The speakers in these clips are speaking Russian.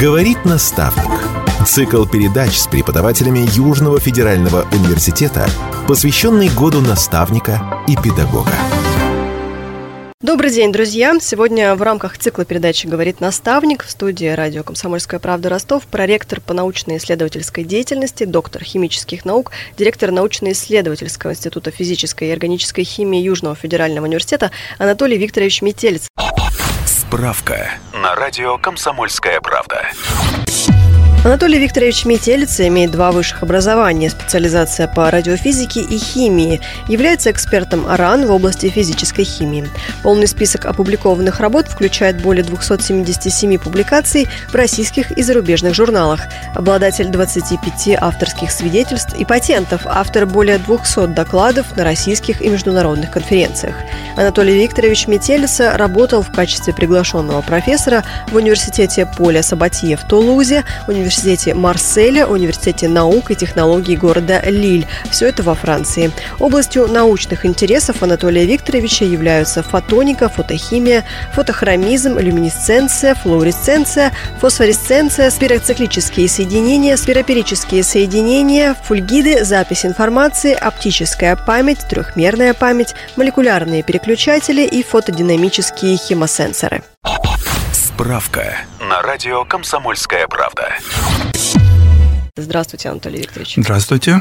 Говорит наставник. Цикл передач с преподавателями Южного федерального университета, посвященный году наставника и педагога. Добрый день, друзья! Сегодня в рамках цикла передачи «Говорит наставник» в студии радио «Комсомольская правда» Ростов проректор по научно-исследовательской деятельности, доктор химических наук, директор научно-исследовательского института физической и органической химии Южного федерального университета Анатолий Викторович Метелец. Справка на радио «Комсомольская правда». Анатолий Викторович Метелица имеет два высших образования, специализация по радиофизике и химии, является экспертом РАН в области физической химии. Полный список опубликованных работ включает более 277 публикаций в российских и зарубежных журналах. Обладатель 25 авторских свидетельств и патентов, автор более 200 докладов на российских и международных конференциях. Анатолий Викторович Метелица работал в качестве приглашенного профессора в университете Поля Сабатье в Тулузе, университете университете Марселя, университете наук и технологий города Лиль. Все это во Франции. Областью научных интересов Анатолия Викторовича являются фотоника, фотохимия, фотохромизм, люминесценция, флуоресценция, фосфоресценция, спироциклические соединения, спироперические соединения, фульгиды, запись информации, оптическая память, трехмерная память, молекулярные переключатели и фотодинамические химосенсоры. Справка на радио «Комсомольская правда». Здравствуйте, Анатолий Викторович. Здравствуйте.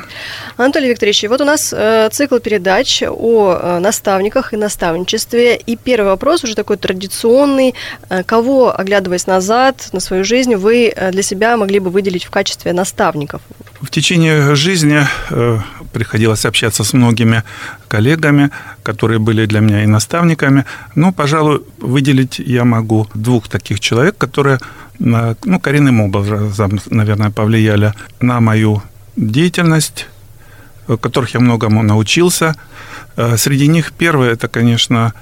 Анатолий Викторович, вот у нас э, цикл передач о э, наставниках и наставничестве. И первый вопрос уже такой традиционный. Э, кого, оглядываясь назад на свою жизнь, вы э, для себя могли бы выделить в качестве наставников? В течение жизни э, приходилось общаться с многими коллегами, которые были для меня и наставниками. Но, пожалуй, выделить я могу двух таких человек, которые ну, коренным образом, наверное, повлияли на мою деятельность, которых я многому научился. Э, среди них первый – это, конечно,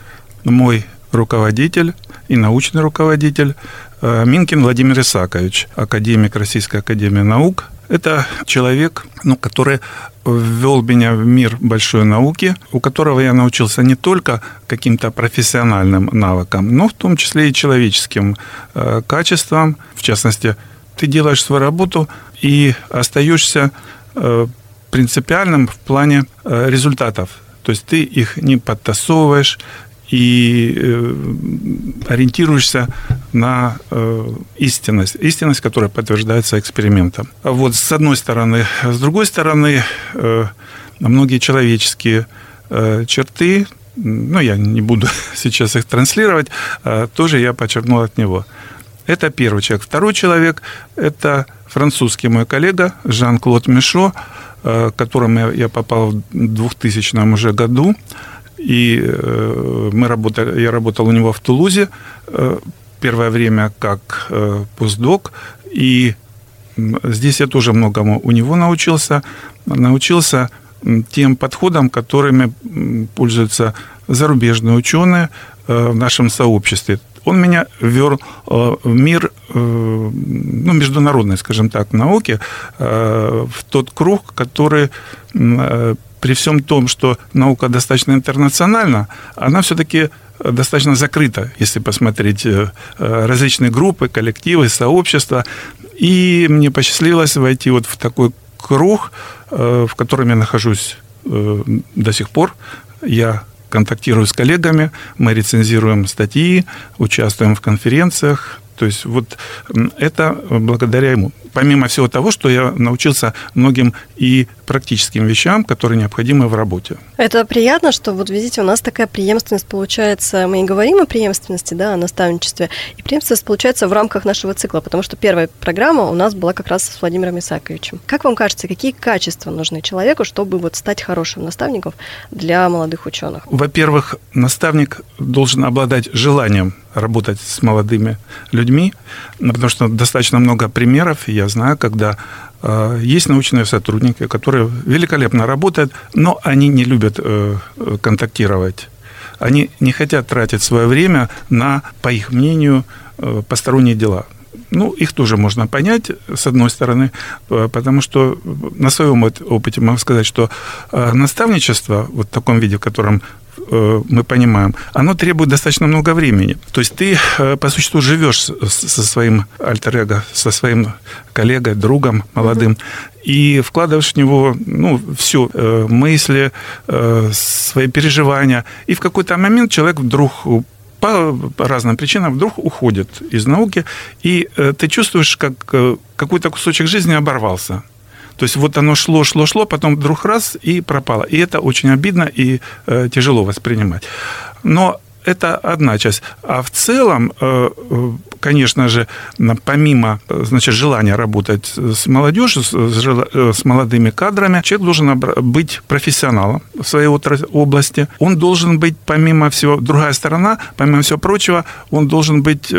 мой руководитель и научный руководитель э, Минкин Владимир Исакович, академик Российской Академии Наук. Это человек, ну, который ввел меня в мир большой науки, у которого я научился не только каким-то профессиональным навыкам, но в том числе и человеческим э, качествам. В частности, ты делаешь свою работу и остаешься э, принципиальным в плане э, результатов. То есть ты их не подтасовываешь, и э, ориентируешься на э, истинность, истинность, которая подтверждается экспериментом. Вот с одной стороны. С другой стороны, э, многие человеческие черты, ну, я не буду сейчас их транслировать, тоже я подчеркнул от него. Это первый человек. Второй человек – это французский мой коллега Жан-Клод Мишо, к которому я попал в 2000 уже году. И э, мы работали, я работал у него в Тулузе э, первое время как э, постдок, и здесь я тоже многому у него научился. Научился тем подходам, которыми пользуются зарубежные ученые в нашем сообществе. Он меня ввел в мир ну, международной, скажем так, науки, в тот круг, который при всем том, что наука достаточно интернациональна, она все-таки достаточно закрыта, если посмотреть э, различные группы, коллективы, сообщества. И мне посчастливилось войти вот в такой круг, э, в котором я нахожусь э, до сих пор. Я контактирую с коллегами, мы рецензируем статьи, участвуем в конференциях. То есть вот это благодаря ему помимо всего того, что я научился многим и практическим вещам, которые необходимы в работе. Это приятно, что вот видите, у нас такая преемственность получается. Мы и говорим о преемственности, да, о наставничестве. И преемственность получается в рамках нашего цикла, потому что первая программа у нас была как раз с Владимиром Исаковичем. Как вам кажется, какие качества нужны человеку, чтобы вот стать хорошим наставником для молодых ученых? Во-первых, наставник должен обладать желанием работать с молодыми людьми, потому что достаточно много примеров. Я знаю, когда э, есть научные сотрудники, которые великолепно работают, но они не любят э, контактировать. Они не хотят тратить свое время на, по их мнению, э, посторонние дела. Ну, их тоже можно понять, с одной стороны, потому что на своем опыте могу сказать, что наставничество, вот в таком виде, в котором э, мы понимаем, оно требует достаточно много времени. То есть ты э, по существу живешь со своим альтер со своим коллегой, другом молодым, и вкладываешь в него ну, все, мысли, свои переживания. И в какой-то момент человек вдруг по разным причинам вдруг уходит из науки, и ты чувствуешь, как какой-то кусочек жизни оборвался. То есть вот оно шло, шло, шло, потом вдруг раз и пропало. И это очень обидно и э, тяжело воспринимать. Но это одна часть. А в целом, э, э, конечно же, помимо значит, желания работать с молодежью, с молодыми кадрами, человек должен быть профессионалом в своей области. Он должен быть, помимо всего, другая сторона, помимо всего прочего, он должен быть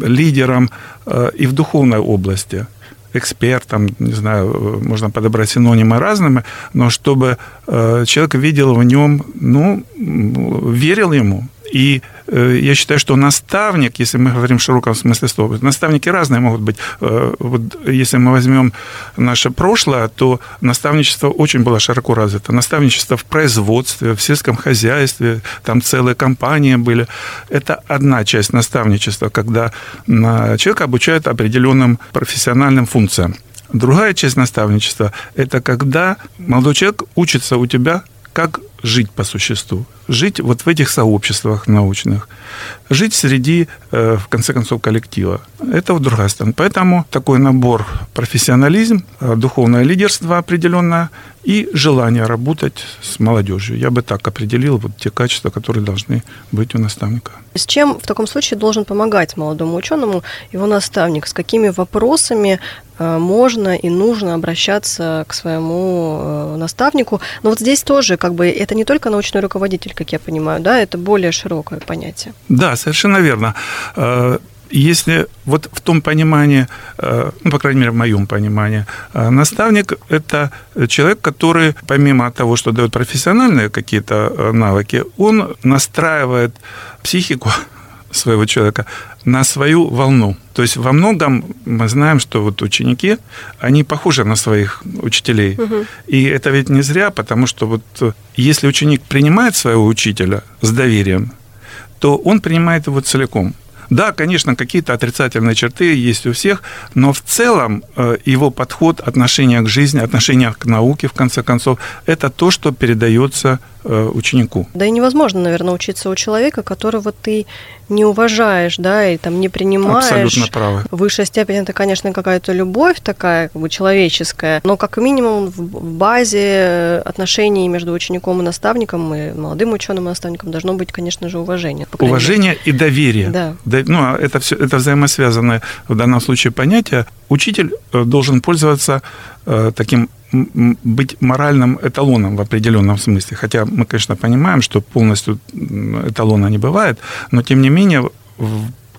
лидером и в духовной области экспертом, не знаю, можно подобрать синонимы разными, но чтобы э, человек видел в нем, ну, верил ему, и я считаю, что наставник, если мы говорим в широком смысле слова, наставники разные могут быть. Э, вот если мы возьмем наше прошлое, то наставничество очень было широко развито. Наставничество в производстве, в сельском хозяйстве, там целые компании были. Это одна часть наставничества, когда человека обучают определенным профессиональным функциям. Другая часть наставничества – это когда молодой человек учится у тебя, как жить по существу, жить вот в этих сообществах научных, жить среди, в конце концов, коллектива. Это вот другая сторона. Поэтому такой набор профессионализм, э, духовное лидерство определенное и желание работать с молодежью. Я бы так определил вот те качества, которые должны быть у наставника. С чем в таком случае должен помогать молодому ученому его наставник? С какими вопросами э, можно и нужно обращаться к своему наставнику? Но вот здесь тоже как бы это не только научный руководитель, как я понимаю, да, это более широкое понятие. Да, совершенно верно. Э, если вот в том понимании, э, ну, по крайней мере, в моем понимании, э, наставник – это человек, который, помимо того, что дает профессиональные какие-то навыки, он настраивает психику своего человека на свою волну. То есть во многом мы знаем, что вот ученики, они похожи на своих учителей. Угу. И это ведь не зря, потому что вот если ученик принимает своего учителя с доверием, то он принимает его целиком. Да, конечно, какие-то отрицательные черты есть у всех, но в целом э, его подход, отношение к жизни, отношение к науке, в конце концов, это то, что передается ученику. Да и невозможно, наверное, учиться у человека, которого ты не уважаешь, да, и там не принимаешь. Абсолютно правы. Высшая степень это, конечно, какая-то любовь такая, как бы человеческая, но как минимум в базе отношений между учеником и наставником, и молодым ученым и наставником должно быть, конечно же, уважение. Уважение мере. и доверие. Да. Ну, а это все это взаимосвязанное в данном случае понятие. Учитель э, должен пользоваться э, таким быть моральным эталоном в определенном смысле. Хотя мы, конечно, понимаем, что полностью эталона не бывает, но тем не менее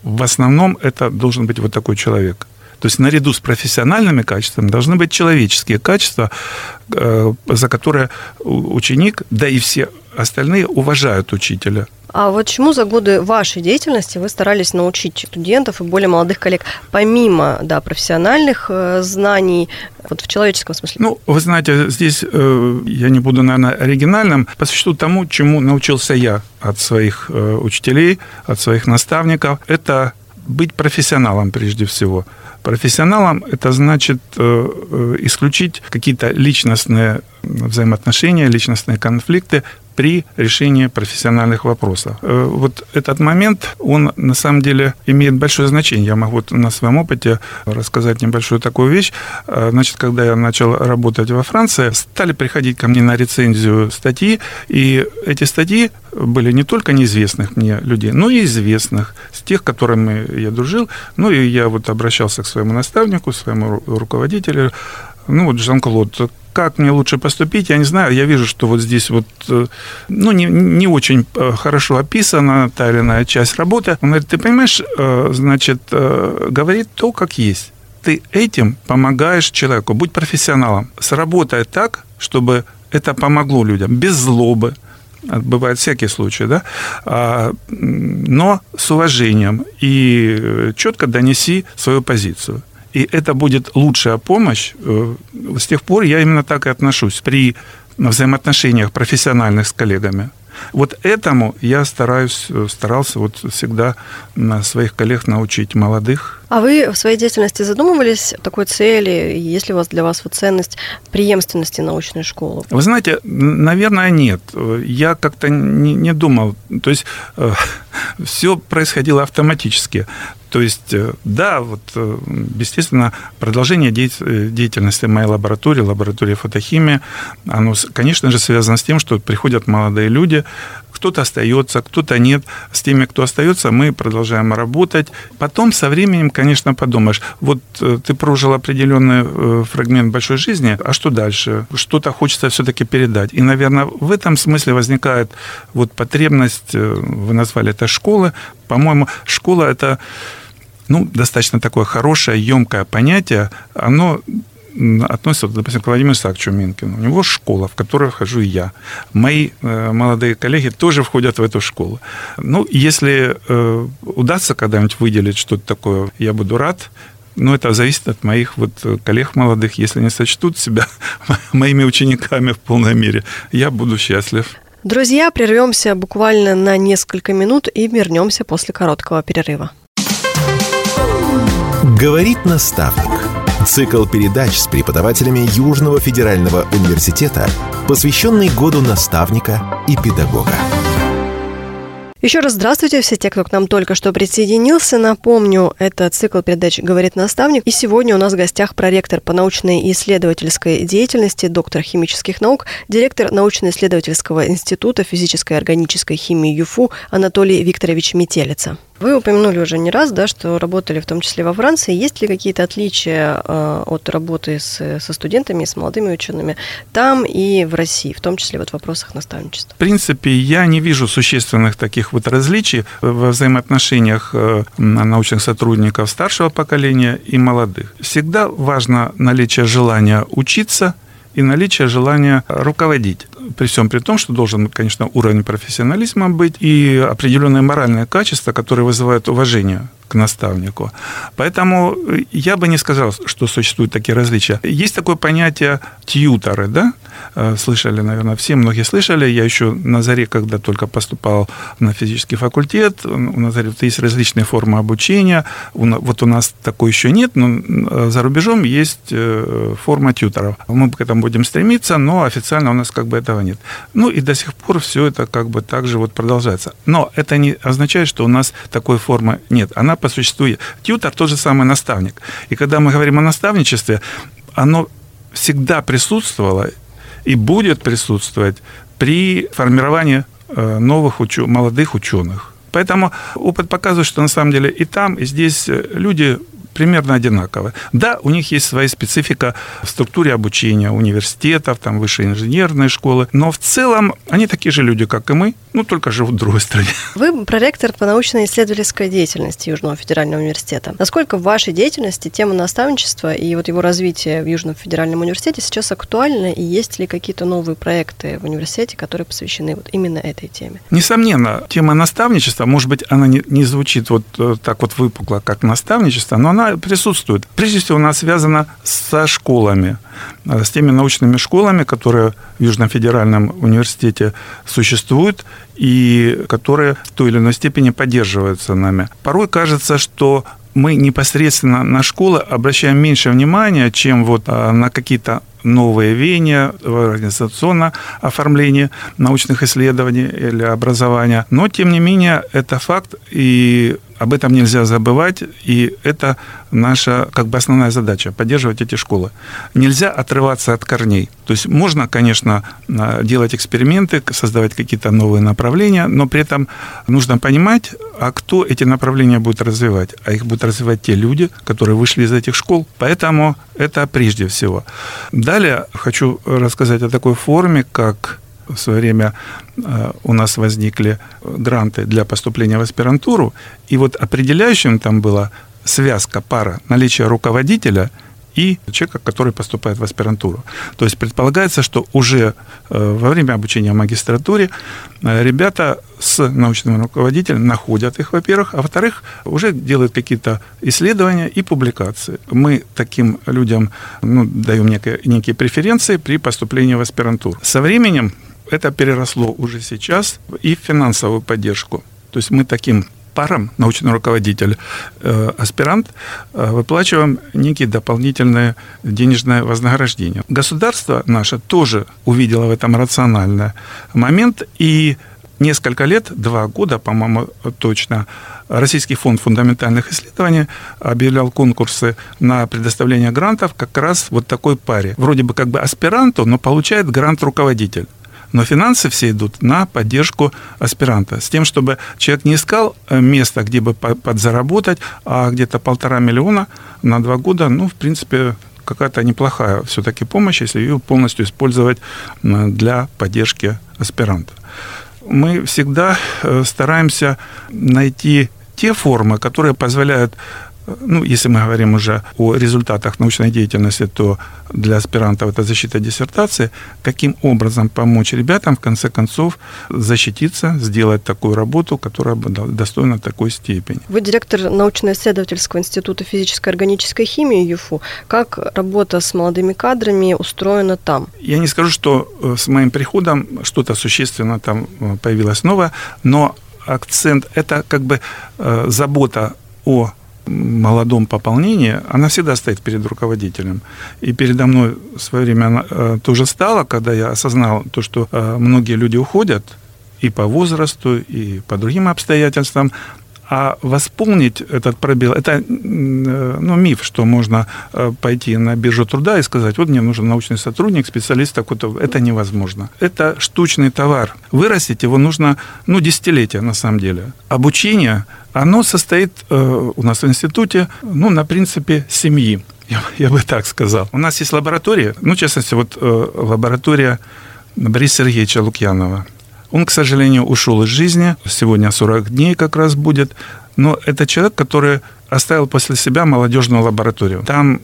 в основном это должен быть вот такой человек. То есть наряду с профессиональными качествами должны быть человеческие качества, э, за которые ученик, да и все остальные уважают учителя. А вот чему за годы вашей деятельности вы старались научить студентов и более молодых коллег, помимо да, профессиональных э, знаний, вот в человеческом смысле? Ну, вы знаете, здесь э, я не буду, наверное, оригинальным, по существу тому, чему научился я от своих э, учителей, от своих наставников, это быть профессионалом прежде всего. Профессионалом это значит э, э исключить какие-то личностные взаимоотношения, личностные конфликты при решении профессиональных вопросов. Э, вот этот момент, он на самом деле имеет большое значение. Я могу на своем опыте рассказать небольшую такую вещь. Значит, когда я начал работать во Франции, стали приходить ко мне на рецензию статьи, и эти статьи были не только неизвестных мне людей, но и известных, с тех, которыми я дружил. Ну и я вот обращался к своему наставнику, своему руководителю, ну вот Жан-Клод, как мне лучше поступить, я не знаю. Я вижу, что вот здесь вот, э, ну, не, не очень э, хорошо описана та или иная часть работы. Он говорит, ты понимаешь, э, значит, говорит то, как есть. Ты этим помогаешь человеку. Будь профессионалом. Сработай так, чтобы это помогло людям. Без злобы, бывают всякие случаи, да, а, но с уважением и четко донеси свою позицию. И это будет лучшая помощь. Э, с тех пор я именно так и отношусь при взаимоотношениях профессиональных с коллегами. Вот этому я стараюсь, э, старался вот всегда на своих коллег научить молодых. А вы в своей деятельности задумывались о такой цели? Есть ли у вас для вас вот ценность преемственности научной школы? Вы знаете, наверное, нет. Я как-то не, не думал. То есть э, все происходило автоматически. То есть, э, да, вот, э, естественно, продолжение деятельности моей лаборатории, лаборатории фотохимии, оно, конечно же, связано с тем, что приходят молодые люди, кто-то остается, кто-то нет. С теми, кто остается, мы продолжаем работать. Потом со временем, конечно, подумаешь, вот ты прожил определенный фрагмент большой жизни, а что дальше? Что-то хочется все-таки передать. И, наверное, в этом смысле возникает вот потребность, вы назвали это школы. По-моему, школа – это ну, достаточно такое хорошее, емкое понятие, оно относится, допустим, к Владимиру Исааковичу Минкину. У него школа, в которую хожу я. Мои э, молодые коллеги тоже входят в эту школу. Ну, если э, удастся когда-нибудь выделить что-то такое, я буду рад. Но это зависит от моих вот коллег молодых. Если они сочтут себя моими учениками в полной мере, я буду счастлив. Друзья, прервемся буквально на несколько минут и вернемся после короткого перерыва. Говорит наставник. Цикл передач с преподавателями Южного федерального университета, посвященный году наставника и педагога. Еще раз здравствуйте все те, кто к нам только что присоединился. Напомню, это цикл передач «Говорит наставник». И сегодня у нас в гостях проректор по научной и исследовательской деятельности, доктор химических наук, директор научно-исследовательского института физической и органической химии ЮФУ Анатолий Викторович Метелица. Вы упомянули уже не раз, да, что работали в том числе во Франции. Есть ли какие-то отличия э, от работы с, со студентами, с молодыми учеными там и в России, в том числе вот в вопросах наставничества? В принципе, я не вижу существенных таких вот различий во взаимоотношениях э, научных сотрудников старшего поколения и молодых. Всегда важно наличие желания учиться – и наличие желания руководить. При всем при том, что должен, конечно, уровень профессионализма быть и определенные моральные качества, которые вызывают уважение к наставнику. Поэтому я бы не сказал, что существуют такие различия. Есть такое понятие тьюторы, да? Э, слышали, наверное, все, многие слышали. Я еще на заре, когда только поступал на физический факультет, у на заре есть различные формы обучения. Вот у нас такой еще нет, но э, за рубежом есть э, форма тьюторов. Мы к этому будем стремиться, но официально у нас как бы этого нет. Ну и до сих пор все это как бы так же вот продолжается. Но это не означает, что у нас такой формы нет. Она по существу тьютор тот же самый наставник. И когда мы говорим о наставничестве, оно всегда присутствовало и будет присутствовать при формировании э, новых учё- молодых ученых. Поэтому опыт показывает, что на самом деле и там, и здесь э, люди примерно одинаковые. Да, у них есть своя специфика в структуре обучения университетов, там высшие инженерные школы, но в целом они такие же люди, как и мы, ну, только живут в другой стране. Вы проректор по научно-исследовательской деятельности Южного федерального университета. Насколько в вашей деятельности тема наставничества и вот его развитие в Южном федеральном университете сейчас актуальна, и есть ли какие-то новые проекты в университете, которые посвящены вот именно этой теме? Несомненно, тема наставничества, может быть, она не, не звучит вот э, так вот выпукло, как наставничество, но она присутствует. Прежде всего, она связана со школами, с теми научными школами, которые в Южном федеральном университете существуют и которые в той или иной степени поддерживаются нами. Порой кажется, что мы непосредственно на школы обращаем меньше внимания, чем вот э, на какие-то новые веяния в организационном оформлении научных исследований или образования. Но, тем не менее, это факт, и об этом нельзя забывать, и это наша как бы основная задача – поддерживать эти школы. Нельзя отрываться от корней. То есть можно, конечно, делать эксперименты, создавать какие-то новые направления, но при этом нужно понимать, а кто эти направления будет развивать. А их будут развивать те люди, которые вышли из этих школ. Поэтому это прежде всего. Далее хочу рассказать о такой форме, как в свое время э, у нас возникли гранты для поступления в аспирантуру, и вот определяющим там была связка, пара, наличия руководителя – и человека, который поступает в аспирантуру. То есть предполагается, что уже э, во время обучения в магистратуре э, ребята с научным руководителем находят их, во-первых, а во-вторых, уже делают какие-то исследования и публикации. Мы таким людям ну, даем некие, некие преференции при поступлении в аспирантуру. Со временем это переросло уже сейчас и в финансовую поддержку. То есть мы таким парам, научный руководитель, э, аспирант, э, выплачиваем некие дополнительные денежное вознаграждение. Государство наше тоже увидело в этом рациональный момент и несколько лет, два года, по-моему, точно, Российский фонд фундаментальных исследований объявлял конкурсы на предоставление грантов как раз вот такой паре. Вроде бы как бы аспиранту, но получает грант руководитель. Но финансы все идут на поддержку аспиранта. С тем, чтобы человек не искал э, место, где бы подзаработать, а где-то полтора миллиона на два года, ну, в принципе, какая-то неплохая все-таки помощь, если ее полностью использовать для поддержки аспиранта. Мы всегда э, стараемся найти те формы, которые позволяют ну, если мы говорим уже о результатах научной деятельности, то для аспирантов это защита диссертации, каким образом помочь ребятам, в конце концов, защититься, сделать такую работу, которая достойна такой степени. Вы директор научно-исследовательского института физической и органической химии ЮФУ. Как работа с молодыми кадрами устроена там? Я не скажу, что э, с моим приходом что-то существенно там э, появилось новое, но акцент – это как бы э, забота о молодом пополнении, она всегда стоит перед руководителем. И передо мной в свое время она э, тоже стала, когда я осознал то, что э, многие люди уходят и по возрасту, и по другим обстоятельствам, а восполнить этот пробел, это э, ну, миф, что можно пойти на биржу труда и сказать, вот мне нужен научный сотрудник, специалист такой-то. Это невозможно. Это штучный товар. Вырастить его нужно, ну, десятилетия на самом деле. Обучение – оно состоит э, у нас в институте, ну, на принципе семьи, я, я бы так сказал. У нас есть лаборатория, ну, в частности, вот э, лаборатория Бориса Сергеевича Лукьянова. Он, к сожалению, ушел из жизни, сегодня 40 дней как раз будет, но это человек, который оставил после себя молодежную лабораторию. Там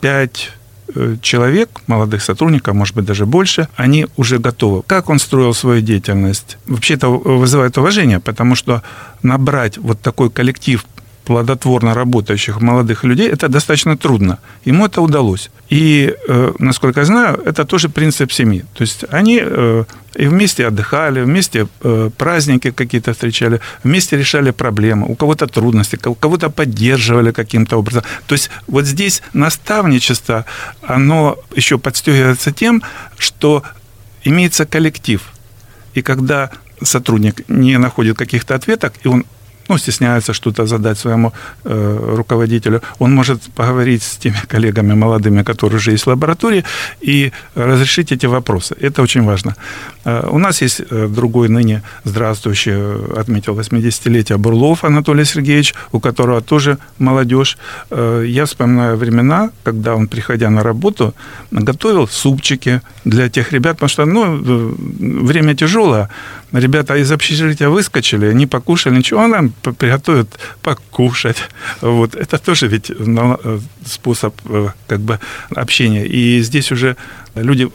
5 Э, человек, молодых сотрудников, может быть, даже больше, они уже готовы. Как он строил свою деятельность? Вообще это вызывает уважение, потому что набрать вот такой коллектив плодотворно работающих молодых людей, это достаточно трудно. Ему это удалось. И, э, насколько я знаю, это тоже принцип семьи. То есть они э, и вместе отдыхали, вместе э, праздники какие-то встречали, вместе решали проблемы. У кого-то трудности, у кого-то поддерживали каким-то образом. То есть вот здесь наставничество, оно еще подстегивается тем, что имеется коллектив. И когда сотрудник не находит каких-то ответов, и он ну, стесняется что-то задать своему э, руководителю, он может поговорить с теми коллегами молодыми, которые уже есть в лаборатории, и разрешить эти вопросы. Это очень важно. Э, у нас есть э, другой ныне здравствующий, э, отметил 80-летие Бурлов Анатолий Сергеевич, у которого тоже молодежь. Я вспоминаю времена, когда он, приходя на работу, готовил супчики для тех ребят, потому что ну, время тяжелое, ребята из общежития выскочили, они покушали, ничего, нам приготовит покушать. Вот. Это тоже ведь способ как бы общения. И здесь уже люди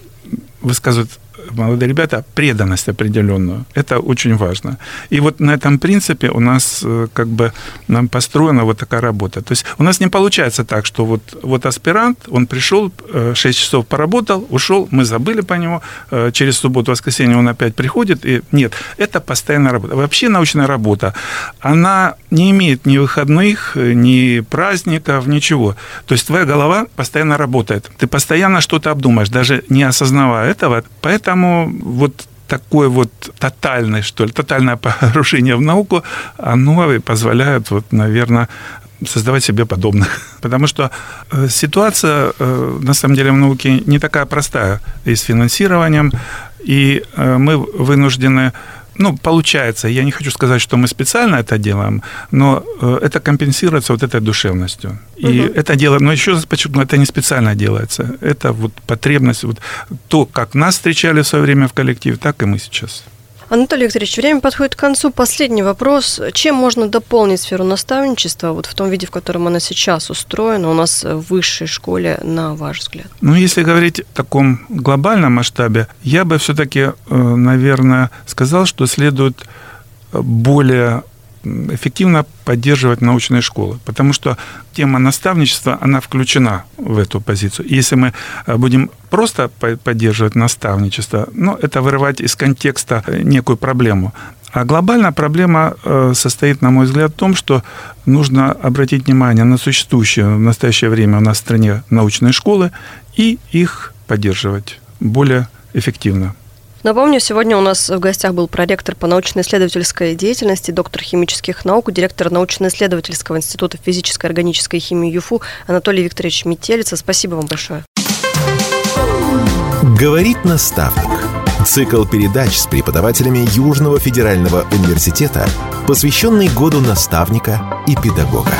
высказывают молодые ребята преданность определенную. Это очень важно. И вот на этом принципе у нас э, как бы нам построена вот такая работа. То есть у нас не получается так, что вот, вот аспирант, он пришел, 6 э, часов поработал, ушел, мы забыли по нему, э, через субботу, воскресенье он опять приходит. И нет, это постоянная работа. Вообще научная работа, она не имеет ни выходных, ни праздников, ничего. То есть твоя голова постоянно работает. Ты постоянно что-то обдумаешь, даже не осознавая этого. Поэтому Поэтому вот такое вот тотальное, что ли, тотальное погружение в науку, оно позволяет, вот, наверное, создавать себе подобных. Потому что э, ситуация, э, на самом деле, в науке не такая простая и с финансированием, и э, мы вынуждены ну, получается, я не хочу сказать, что мы специально это делаем, но э, это компенсируется вот этой душевностью. И угу. это дело, но еще раз подчеркну, это не специально делается. Это вот потребность, вот то, как нас встречали в свое время в коллективе, так и мы сейчас. Анатолий Викторович, время подходит к концу. Последний вопрос. Чем можно дополнить сферу наставничества вот в том виде, в котором она сейчас устроена у нас в высшей школе, на ваш взгляд? Ну, если говорить в таком глобальном масштабе, я бы все-таки, э, наверное, сказал, что следует более эффективно поддерживать научные школы, потому что тема наставничества, она включена в эту позицию. Если мы э, будем просто поддерживать наставничество, ну, это вырывать из контекста некую проблему. А глобальная проблема э, состоит, на мой взгляд, в том, что нужно обратить внимание на существующие в настоящее время у нас в стране научные школы и их поддерживать более эффективно. Напомню, сегодня у нас в гостях был проректор по научно-исследовательской деятельности, доктор химических наук, директор научно-исследовательского института физической органической химии ЮФУ Анатолий Викторович Метелица. Спасибо вам большое. Говорит наставник. Цикл передач с преподавателями Южного федерального университета, посвященный году наставника и педагога.